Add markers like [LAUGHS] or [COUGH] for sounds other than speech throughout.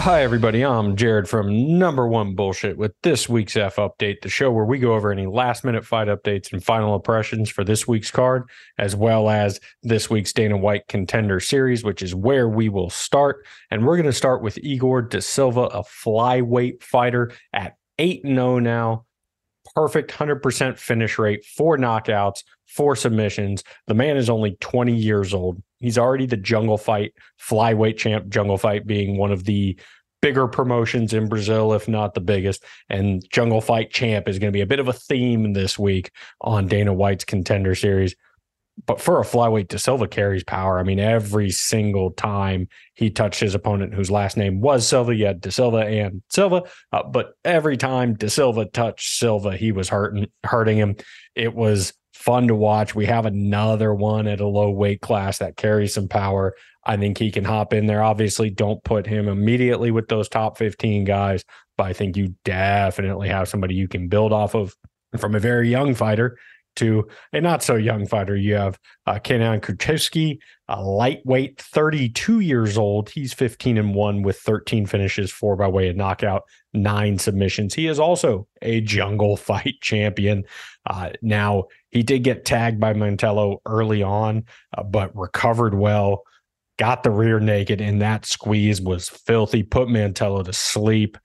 Hi, everybody. I'm Jared from Number One Bullshit with this week's F Update, the show where we go over any last minute fight updates and final impressions for this week's card, as well as this week's Dana White Contender Series, which is where we will start. And we're going to start with Igor Da Silva, a flyweight fighter at 8 0 now. Perfect 100% finish rate, four knockouts, four submissions. The man is only 20 years old. He's already the jungle fight flyweight champ, jungle fight being one of the bigger promotions in Brazil, if not the biggest. And jungle fight champ is going to be a bit of a theme this week on Dana White's contender series. But for a flyweight, De Silva carries power. I mean, every single time he touched his opponent, whose last name was Silva, you had Da Silva and Silva. Uh, but every time De Silva touched Silva, he was hurting hurting him. It was fun to watch. We have another one at a low weight class that carries some power. I think he can hop in there. Obviously, don't put him immediately with those top 15 guys, but I think you definitely have somebody you can build off of from a very young fighter to a not so young fighter. You have uh, Kruschewsky, a lightweight, 32 years old. He's 15 and one with 13 finishes, four by way of knockout, nine submissions. He is also a jungle [LAUGHS] fight champion. Uh, now, he did get tagged by Mantello early on, uh, but recovered well, got the rear naked, and that squeeze was filthy, put Mantello to sleep.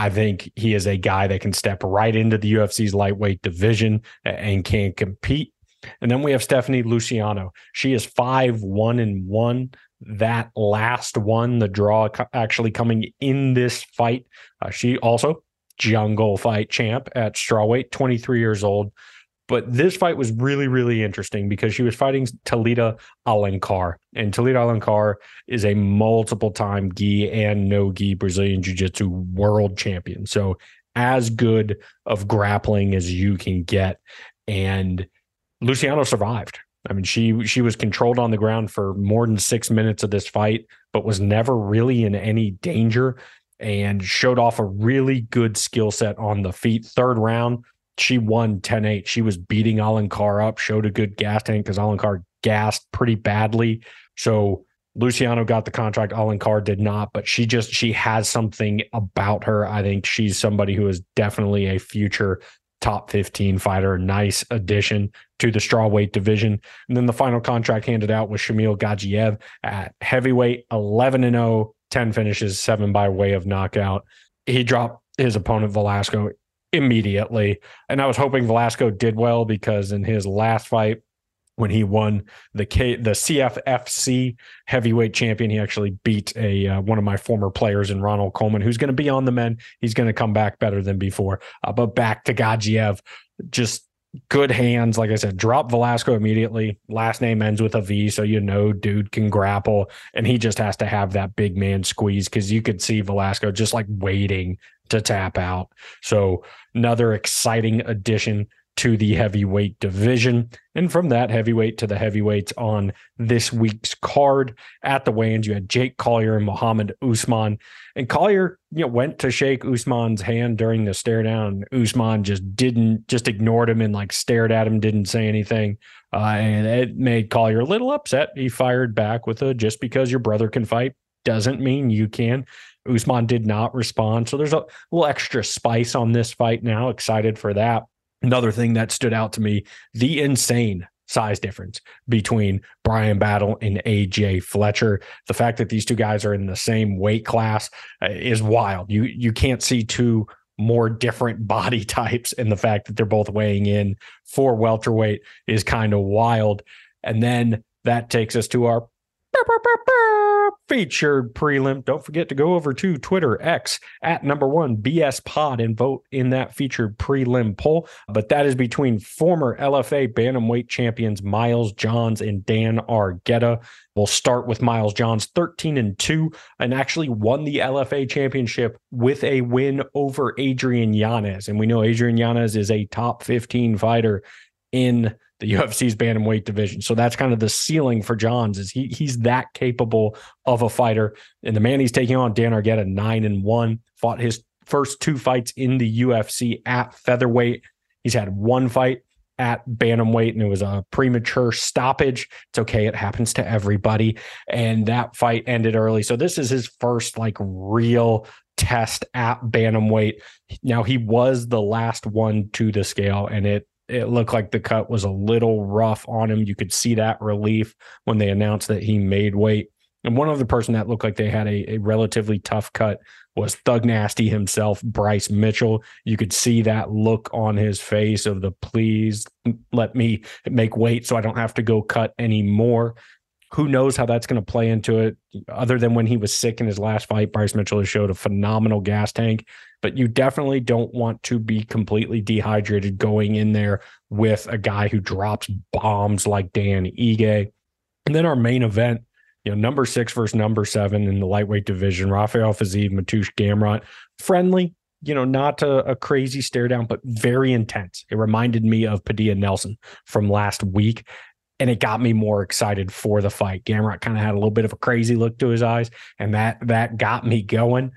I think he is a guy that can step right into the UFC's lightweight division and can compete. And then we have Stephanie Luciano. She is five one and one. That last one, the draw actually coming in this fight. Uh, she also jungle fight champ at strawweight, 23 years old. But this fight was really, really interesting because she was fighting Talita Alencar. And Talita Alencar is a multiple time gi and no gi Brazilian Jiu Jitsu world champion. So, as good of grappling as you can get. And Luciano survived. I mean, she she was controlled on the ground for more than six minutes of this fight, but was never really in any danger and showed off a really good skill set on the feet. Third round, she won 10-8. She was beating Alencar up, showed a good gas tank because Alencar gassed pretty badly. So Luciano got the contract. Alencar did not, but she just she has something about her. I think she's somebody who is definitely a future top 15 fighter. Nice addition to the strawweight division. And then the final contract handed out was Shamil Gadzhiev at heavyweight, 11 and 0, 10 finishes, seven by way of knockout. He dropped his opponent Velasco immediately. And I was hoping Velasco did well because in his last fight, when he won the K, the CFFC heavyweight champion, he actually beat a uh, one of my former players in Ronald Coleman, who's going to be on the men. He's going to come back better than before. Uh, but back to Gadzhiev, just good hands. Like I said, drop Velasco immediately. Last name ends with a V, so you know dude can grapple, and he just has to have that big man squeeze because you could see Velasco just like waiting to tap out. So another exciting addition to the heavyweight division. And from that heavyweight to the heavyweights on this week's card at the weigh-ins, you had Jake Collier and Muhammad Usman. And Collier, you know, went to shake Usman's hand during the stare down. Usman just didn't, just ignored him and like stared at him, didn't say anything. Uh, and it made Collier a little upset. He fired back with a just because your brother can fight doesn't mean you can. Usman did not respond. So there's a little extra spice on this fight now. Excited for that. Another thing that stood out to me the insane size difference between Bryan Battle and AJ Fletcher. The fact that these two guys are in the same weight class uh, is wild. You you can't see two more different [LAUGHS] body types and the fact that they're both weighing in for welterweight is kind of wild. And then that takes us to our featured prelim. Don't forget to go over to Twitter X at number one BS Pod and vote in that featured prelim poll. But that is between former LFA bantamweight champions Miles Johns and Dan Argueta. We'll start with Miles Johns, 13 and 2, and actually won the LFA championship with a win over Adrian Yanez. And we know Adrian Yanez is a top 15 fighter in the UFC's bantamweight division. So that's kind of the ceiling for Johns is he he's that capable of a fighter. And the man he's taking on, Dan Argueta, nine and one, fought his first two fights in the UFC at featherweight. He's had one fight at bantamweight and it was a premature stoppage. It's okay. It happens to everybody. And that fight ended early. So this is his first like real test at bantamweight. Now he was the last one to the scale and it it looked like the cut was a little rough on him. You could see that relief when they announced that he made weight. And one other person that looked like they had a, a relatively tough cut was Thug Nasty himself, Bryce Mitchell. You could see that look on his face of the please let me make weight so I don't have to go cut anymore. Who knows how that's going to play into it? Other than when he was sick in his last fight, Bryce Mitchell has showed a phenomenal gas tank. But you definitely don't want to be completely dehydrated going in there with a guy who drops bombs like Dan Ige. And then our main event, you know, number six versus number seven in the lightweight division, Rafael Fiziev, Mateusz Gamrot, friendly, you know, not a, a, crazy stare down, but very intense. It reminded me of Padilla Nelson from last week and it got me more excited for the fight. Gamrot kind of had a little bit of a crazy look to his eyes, and that that got me going.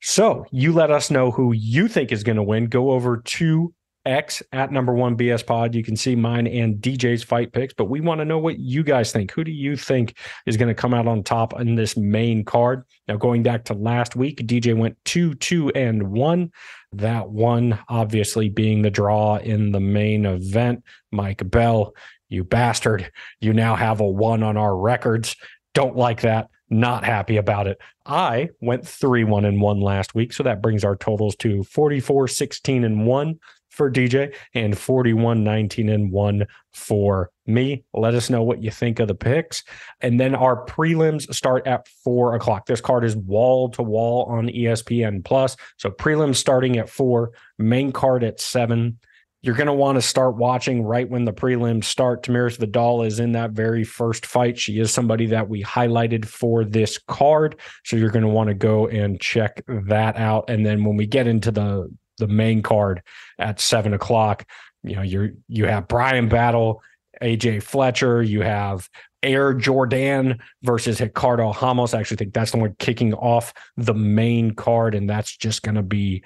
So you let us know who you think is going to win. Go over to X at number one BS pod. You can see mine and DJ's fight picks, but we want to know what you guys think. Who do you think is going to come out on top in this main card? Now, going back to last week, DJ went two, two, and one. That one obviously being the draw in the main event. Mike Bell you bastard. You now have a one on our records. Don't like that. Not happy about it. I went 3 1 and 1 last week. So that brings our totals to 44 16 and 1 for DJ and 41 19 and 1 for me. Let us know what you think of the picks. And then our prelims start at four o'clock. This card is wall to wall on ESPN Plus. So prelims starting at four, main card at seven you're going to want to start watching right when the prelims start. Tamires Vidal is in that very first fight. She is somebody that we highlighted for this card. So you're going to want to go and check that out. And then when we get into the the main card at seven o'clock, you know, you're you have Bryan Battle, AJ Fletcher, you have Air Jordan versus Ricardo Ramos. I actually think that's the one kicking off the main card, and that's just going to be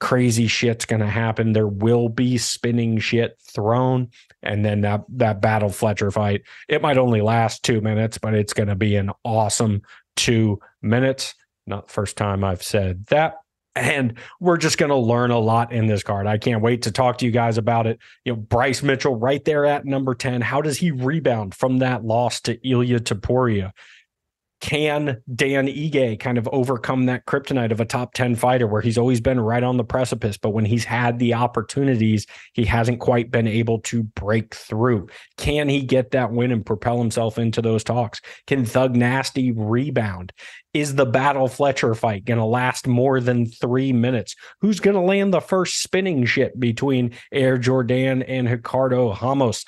crazy shit's going to happen. There will be spinning shit thrown. And then that, that Battle Fletcher fight, it might only last two minutes, but it's going to be an awesome two minutes. Not the first time I've said that. And we're just going to learn a lot in this card. I can't wait to talk to you guys about it. You know, Bryce Mitchell right there at number 10. How does he rebound from that loss to Ilia Topuria? Can Dan Ige kind of overcome that kryptonite of a top 10 fighter where he's always been right on the precipice, but when he's had the opportunities, he hasn't quite been able to break through? Can he get that win and propel himself into those talks? Can Thug Nasty rebound? Is the Battle Fletcher fight going to last more than three minutes? Who's going to land the first spinning shit between Air Jordan and Ricardo Ramos?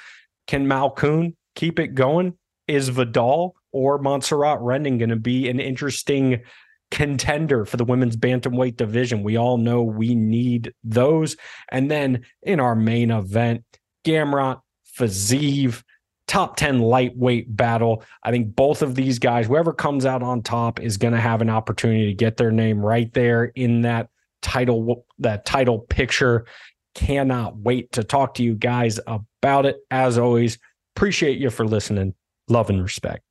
Can Malkoun keep it going? Is Vidal or Montserrat Rendon going to be an interesting contender for the women's bantamweight division? We all know we need those. And then in our main event, Gamrot, Fiziev, top 10 lightweight battle. I think both of these guys, whoever comes out on top, is going to have an opportunity to get their name right there in that title that title picture. Cannot wait to talk to you guys about it. As always, appreciate you for listening. Love and respect.